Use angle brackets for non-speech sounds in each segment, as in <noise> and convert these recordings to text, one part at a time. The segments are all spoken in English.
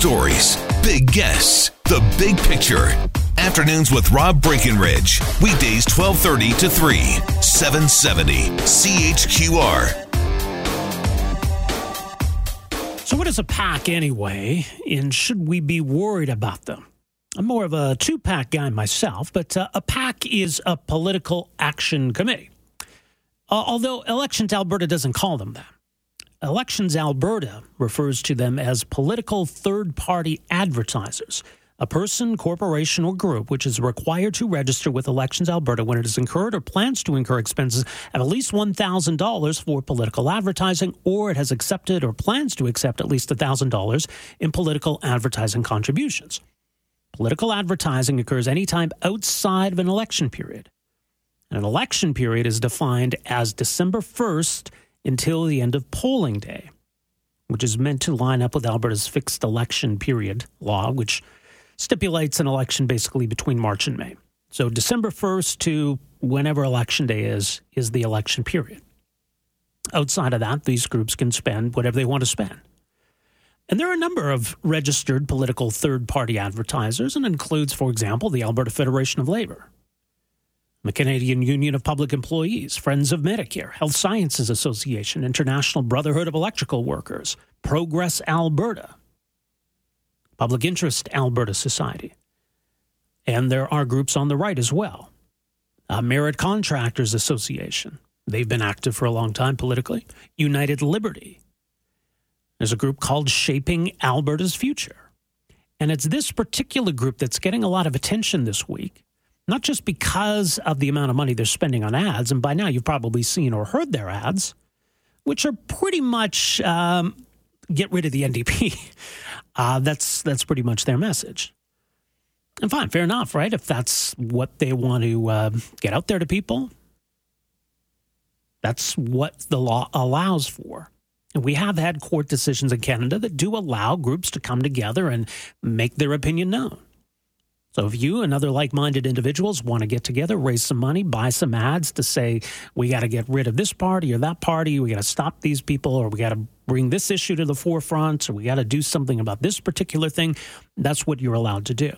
Stories, big guests, the big picture. Afternoons with Rob Breckenridge. Weekdays 1230 to 3, 770 CHQR. So, what is a PAC anyway, and should we be worried about them? I'm more of a two pack guy myself, but uh, a PAC is a political action committee. Uh, although Elections Alberta doesn't call them that. Elections Alberta refers to them as political third party advertisers, a person, corporation, or group which is required to register with Elections Alberta when it has incurred or plans to incur expenses of at least $1,000 for political advertising, or it has accepted or plans to accept at least $1,000 in political advertising contributions. Political advertising occurs anytime outside of an election period. And An election period is defined as December 1st until the end of polling day, which is meant to line up with Alberta's fixed election period law, which stipulates an election basically between March and May. So December 1st to whenever election day is, is the election period. Outside of that, these groups can spend whatever they want to spend. And there are a number of registered political third party advertisers, and includes, for example, the Alberta Federation of Labor, the Canadian Union of Public Employees, Friends of Medicare, Health Sciences Association, International Brotherhood of Electrical Workers, Progress Alberta, Public Interest Alberta Society. And there are groups on the right as well. Uh, Merit Contractors Association, they've been active for a long time politically. United Liberty. There's a group called Shaping Alberta's Future. And it's this particular group that's getting a lot of attention this week not just because of the amount of money they're spending on ads, and by now you've probably seen or heard their ads, which are pretty much um, get rid of the NDP. <laughs> Uh, that's that's pretty much their message. And fine, fair enough, right? If that's what they want to uh, get out there to people, that's what the law allows for. And we have had court decisions in Canada that do allow groups to come together and make their opinion known. So if you and other like-minded individuals want to get together, raise some money, buy some ads to say we got to get rid of this party or that party, we got to stop these people, or we got to bring this issue to the forefront, or we got to do something about this particular thing, that's what you're allowed to do.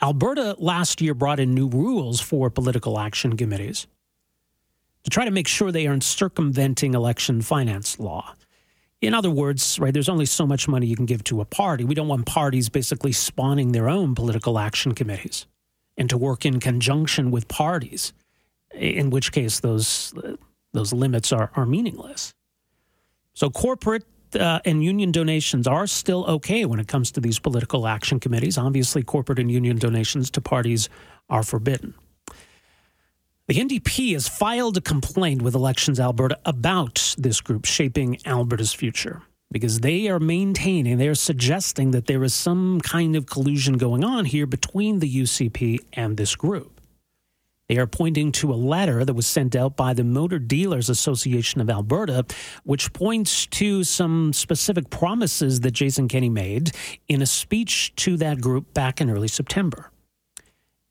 Alberta last year brought in new rules for political action committees to try to make sure they aren't circumventing election finance law. In other words, right, there's only so much money you can give to a party. We don't want parties basically spawning their own political action committees and to work in conjunction with parties, in which case those those limits are, are meaningless. So corporate uh, and union donations are still okay when it comes to these political action committees. Obviously, corporate and union donations to parties are forbidden. The NDP has filed a complaint with Elections Alberta about this group shaping Alberta's future because they are maintaining, they are suggesting that there is some kind of collusion going on here between the UCP and this group. They are pointing to a letter that was sent out by the Motor Dealers Association of Alberta, which points to some specific promises that Jason Kenney made in a speech to that group back in early September.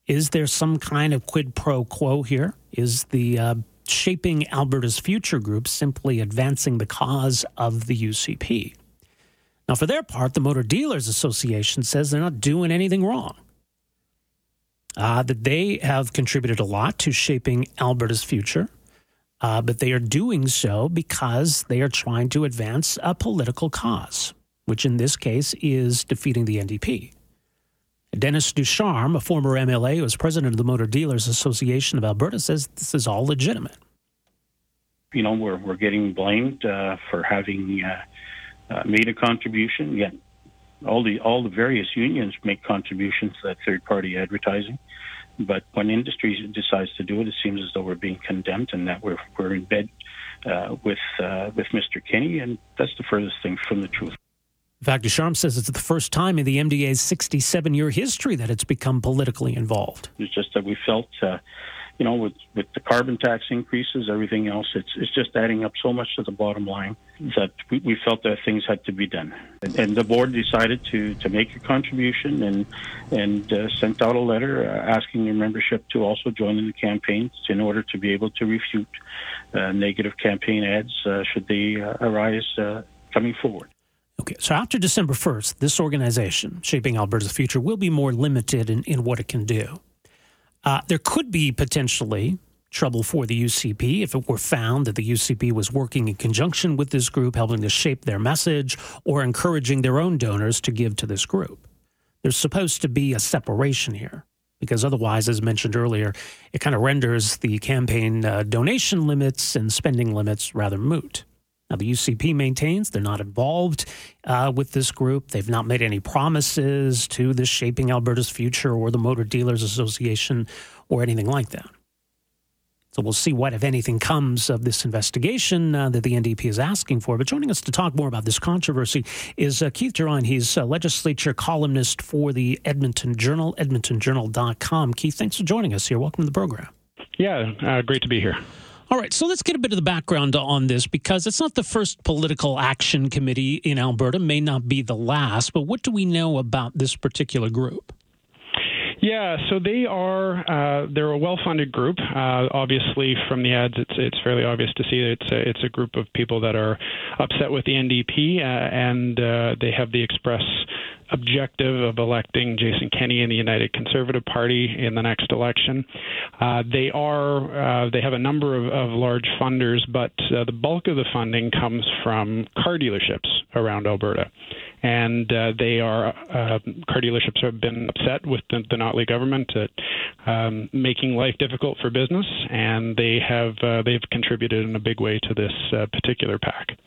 Is there some kind of quid pro quo here? Is the uh, Shaping Alberta's Future group simply advancing the cause of the UCP? Now, for their part, the Motor Dealers Association says they're not doing anything wrong. Uh, that they have contributed a lot to shaping Alberta's future, uh, but they are doing so because they are trying to advance a political cause, which in this case is defeating the NDP. Dennis Ducharme, a former MLA who was president of the Motor Dealers Association of Alberta, says this is all legitimate. You know, we're, we're getting blamed uh, for having uh, uh, made a contribution. Yet, all the all the various unions make contributions to that third party advertising. But when industry decides to do it, it seems as though we're being condemned and that we're we're in bed uh, with uh, with Mr. Kenney, and that's the furthest thing from the truth. In fact, Ducharme says it's the first time in the MDA's 67 year history that it's become politically involved. It's just that we felt, uh, you know, with, with the carbon tax increases, everything else, it's, it's just adding up so much to the bottom line that we, we felt that things had to be done. And, and, the board decided to, to make a contribution and, and uh, sent out a letter uh, asking their membership to also join in the campaigns in order to be able to refute uh, negative campaign ads uh, should they uh, arise coming forward. Okay, so after December 1st, this organization, Shaping Alberta's Future, will be more limited in, in what it can do. Uh, there could be potentially trouble for the UCP if it were found that the UCP was working in conjunction with this group, helping to shape their message or encouraging their own donors to give to this group. There's supposed to be a separation here because otherwise, as mentioned earlier, it kind of renders the campaign uh, donation limits and spending limits rather moot. Now, the UCP maintains they're not involved uh, with this group. They've not made any promises to this Shaping Alberta's Future or the Motor Dealers Association or anything like that. So we'll see what, if anything, comes of this investigation uh, that the NDP is asking for. But joining us to talk more about this controversy is uh, Keith Gerein. He's a legislature columnist for the Edmonton Journal, edmontonjournal.com. Keith, thanks for joining us here. Welcome to the program. Yeah, uh, great to be here. All right, so let's get a bit of the background on this because it's not the first political action committee in Alberta, may not be the last, but what do we know about this particular group? Yeah, so they are uh, they're a well-funded group. Uh, obviously, from the ads, it's it's fairly obvious to see that it's a, it's a group of people that are upset with the NDP, uh, and uh, they have the express objective of electing Jason Kenney in the United Conservative Party in the next election. Uh, they are uh, they have a number of, of large funders, but uh, the bulk of the funding comes from car dealerships around Alberta, and uh, they are uh, car dealerships have been upset with the, the Notley government at um, making life difficult for business, and they have uh, they've contributed in a big way to this particular PAC.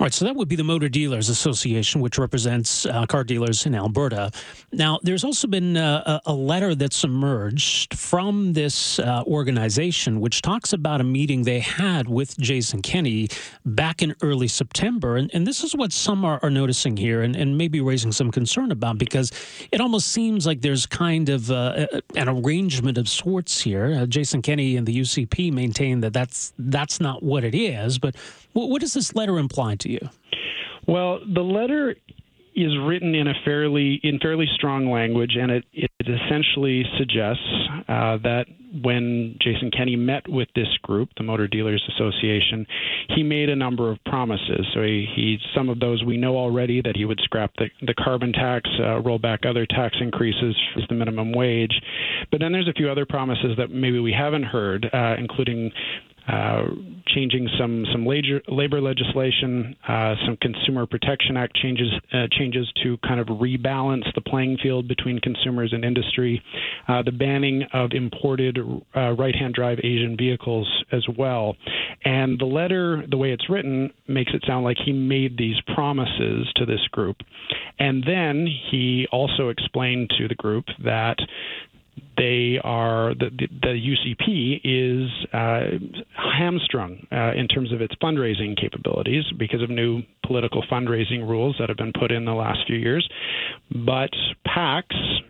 All right, so that would be the Motor Dealers Association, which represents uh, car dealers in Alberta. Now, there's also been uh, a letter that's emerged from this uh, organization, which talks about a meeting they had with Jason Kenney back in early September. And, and this is what some are, are noticing here and, and, maybe raising some concern about because it almost seems like there's kind of uh, an arrangement of sorts here. Uh, Jason Kenney and the UCP maintain that that's, that's not what it is. But what, what does this letter imply to you? Well, the letter is written in a fairly in fairly strong language, and it, it essentially suggests uh, that when Jason Kenney met with this group, the Motor Dealers Association, he made a number of promises. So he, he some of those we know already that he would scrap the, the carbon tax, uh, roll back other tax increases for the minimum wage. But then there's a few other promises that maybe we haven't heard, uh, including uh, changing some some labor, labor legislation, uh, some Consumer Protection Act changes uh, changes to kind of rebalance the playing field between consumers and industry, uh, the banning of imported uh, right-hand drive Asian vehicles as well. And the letter, the way it's written, makes it sound like he made these promises to this group, and then he also explained to the group that they are the, the, UCP is uh, hamstrung uh, in terms of its fundraising capabilities because of new political fundraising rules that have been put in the last few years. But PACs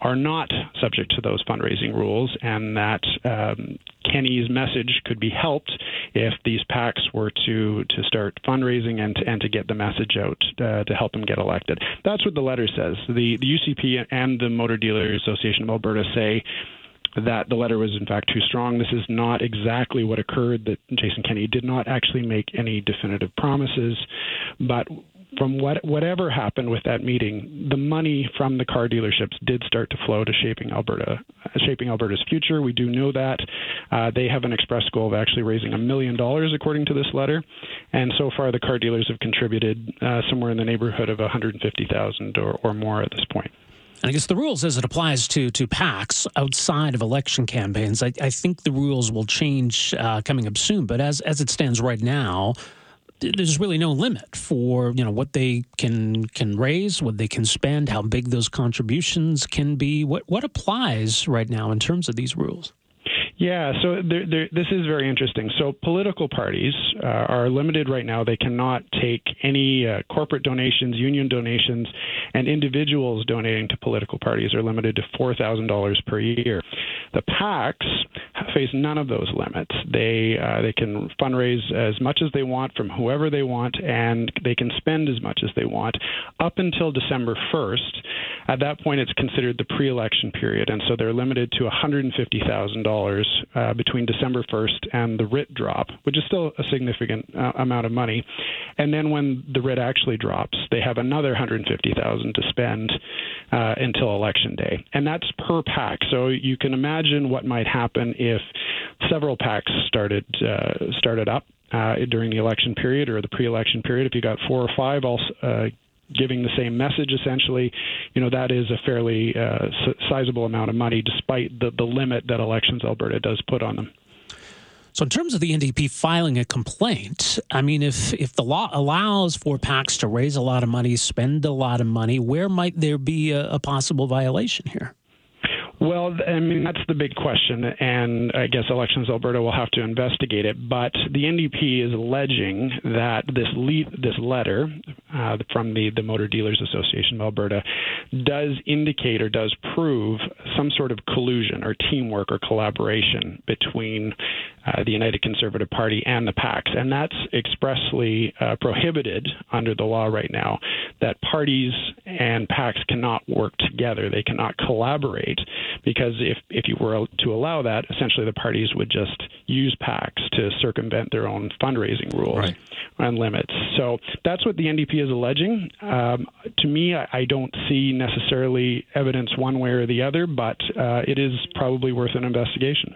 are not subject to those fundraising rules, and that um, Kenney's message could be helped if these PACs were to to start fundraising and to, and to get the message out uh, to help him get elected. That's what the letter says. The the UCP and the Motor Dealer Association of Alberta say that the letter was in fact too strong. This is not exactly what occurred. That Jason Kenney did not actually make any definitive promises, but from what, whatever happened with that meeting, the money from the car dealerships did start to flow to shaping Alberta, shaping Alberta's future. We do know that uh, they have an express goal of actually raising a million dollars, according to this letter, and so far the car dealers have contributed uh, somewhere in the neighborhood of 150,000 or, or more at this point. And I guess the rules, as it applies to to PACs outside of election campaigns, I, I think the rules will change uh, coming up soon. But as as it stands right now, there's really no limit for you know what they can can raise, what they can spend, how big those contributions can be. What what applies right now in terms of these rules? Yeah, so this is very interesting. So political parties uh, are limited right now. They cannot take any uh, corporate donations, union donations, and individuals donating to political parties are limited to $4,000 per year. The PACs face none of those limits. They uh, they can fundraise as much as they want from whoever they want, and they can spend as much as they want up until December 1st. At that point, it's considered the pre-election period, and so they're limited to $150,000 uh, between December 1st and the writ drop, which is still a significant uh, amount of money. And then when the writ actually drops, they have another 150,000 to spend uh, until election day, and that's per PAC. So you can imagine what might happen if several PACs started uh, started up. Uh, during the election period or the pre-election period, if you got four or five all uh, giving the same message essentially, you know, that is a fairly uh, sizable amount of money despite the, the limit that Elections Alberta does put on them. So, in terms of the NDP filing a complaint, I mean, if if the law allows for PACs to raise a lot of money, spend a lot of money, where might there be a, a possible violation here? Well, I mean, that's the big question, and I guess Elections Alberta will have to investigate it. But the NDP is alleging that this this letter uh, from the, the Motor Dealers Association of Alberta does indicate or does prove some sort of collusion or teamwork or collaboration between uh, the United Conservative Party and the PACs. And that's expressly uh, prohibited under the law right now, that parties and PACs cannot work together. They cannot collaborate because if, if you were to allow that, essentially the parties would just use PACs to circumvent their own fundraising rules right. and limits. So that's what the NDP is alleging. Um, to me, I, I, don't see necessarily evidence one way or the other, but uh, it is probably worth an investigation.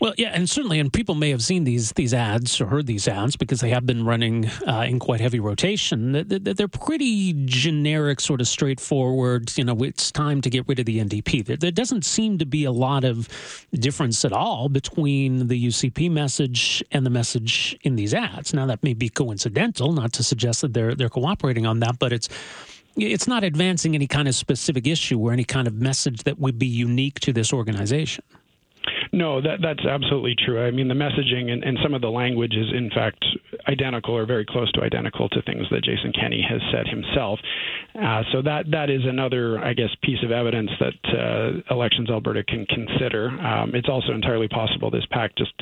Well, yeah, and certainly, and people may have seen these these ads or heard these ads because they have been running uh, in quite heavy rotation. They're pretty generic, sort of straightforward. You know, it's time to get rid of the NDP. There, there doesn't seem to be a lot of difference at all between the UCP message and the message in these ads. Now, that may be coincidental, not to suggest that they're they're cooperating on that, but it's it's not advancing any kind of specific issue or any kind of message that would be unique to this organization. No, that that's absolutely true. I mean, the messaging and, and some of the language is, in fact, identical or very close to identical to things that Jason Kenney has said himself. Uh, so that that is another, I guess, piece of evidence that uh, Elections Alberta can consider. Um, it's also entirely possible this PAC just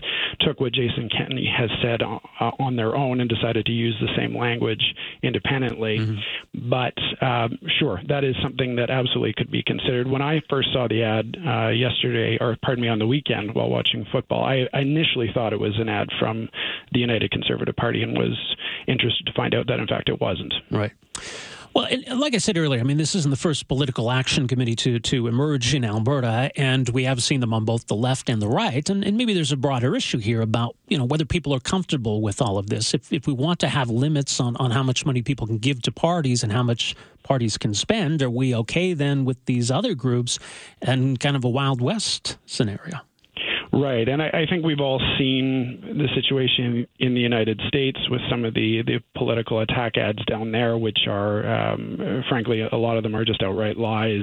took what Jason Kenney has said on, uh, on their own and decided to use the same language independently. Mm-hmm. But um, sure, that is something that absolutely could be considered. When I first saw the ad uh, yesterday, or pardon me, on the weekend while watching football, I, I initially thought it was an ad from the United Conservative Party and was interested to find out that in fact it wasn't. Right. Well, like I said earlier, I mean, this isn't the first political action committee to to emerge in Alberta, and we have seen them on both the left and the right. And, and maybe there's a broader issue here about you know whether people are comfortable with all of this. If if we want to have limits on on how much money people can give to parties and how much parties can spend, are we okay then with these other groups and kind of a Wild West scenario? Right, and I, I, think we've all seen the situation in the United States with some of the, the political attack ads down there, which are, um, frankly, a lot of them are just outright lies.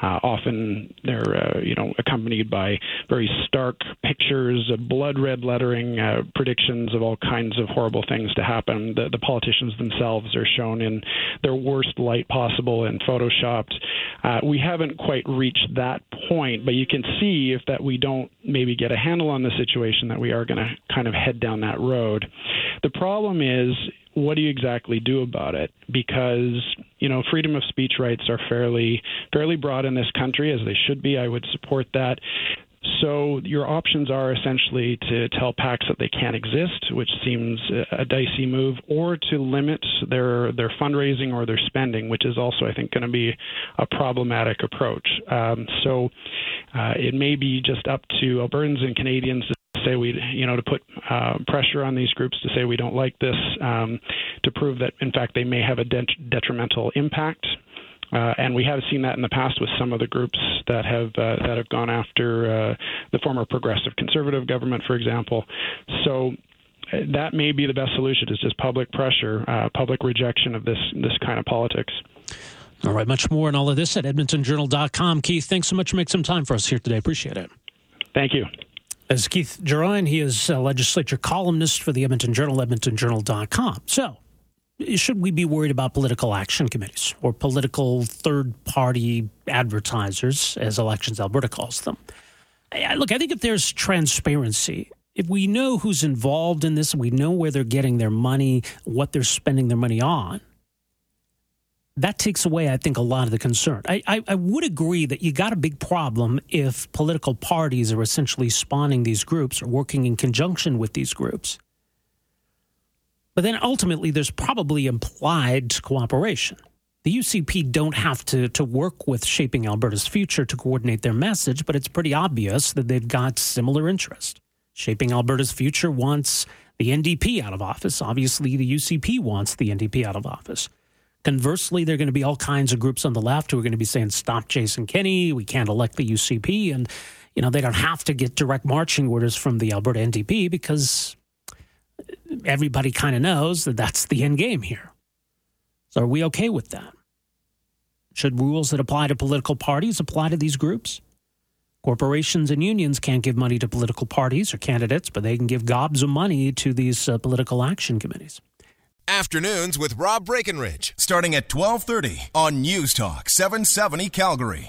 Uh, often they're, uh, you know, accompanied by very stark pictures, of blood red lettering, uh, predictions of all kinds of horrible things to happen. The, the politicians themselves are shown in their worst light possible and photoshopped. Uh, we haven't quite reached that point, but you can see if that we don't maybe get a handle on the situation that we are going to kind of head down that road. The problem is what do you exactly do about it? Because you know, freedom of speech rights are fairly fairly broad in this country, as they should be. I would support that. So your options are essentially to tell PACs that they can't exist, which seems a dicey move, or to limit their their fundraising or their spending, which is also I think going to be a problematic approach. Um, so uh, it may be just up to Albertans and Canadians to say we, you know, to put uh, pressure on these groups to say we don't like this, um, to prove that in fact they may have a detrimental impact uh, and we have seen that in the past with some of the groups that have uh, that have gone after uh, the former progressive conservative government, for example. So uh, that may be the best solution is just public pressure, uh, public rejection of this this kind of politics. All right, much more and all of this at edmontonjournal.com. Keith, thanks so much for making some time for us here today. Appreciate it. Thank you. As Keith Gerein, he is a legislature columnist for the Edmonton Journal, edmontonjournal.com. So, should we be worried about political action committees or political third party advertisers, as Elections Alberta calls them? Look, I think if there's transparency, if we know who's involved in this, we know where they're getting their money, what they're spending their money on, that takes away, I think, a lot of the concern. I, I, I, would agree that you got a big problem if political parties are essentially spawning these groups or working in conjunction with these groups. But then ultimately, there's probably implied cooperation. The UCP don't have to, to work with Shaping Alberta's Future to coordinate their message, but it's pretty obvious that they've got similar interest. Shaping Alberta's Future wants the NDP out of office. Obviously, the UCP wants the NDP out of office. Conversely, there are going to be all kinds of groups on the left who are going to be saying, stop Jason Kenney. We can't elect the UCP. And, you know, they don't have to get direct marching orders from the Alberta NDP because everybody kind of knows that that's the end game here. So are we okay with that? Should rules that apply to political parties apply to these groups? Corporations and unions can't give money to political parties or candidates, but they can give gobs of money to these uh, political action committees. Afternoons with Rob Breckenridge, starting at 1230 on News Talk 770 Calgary.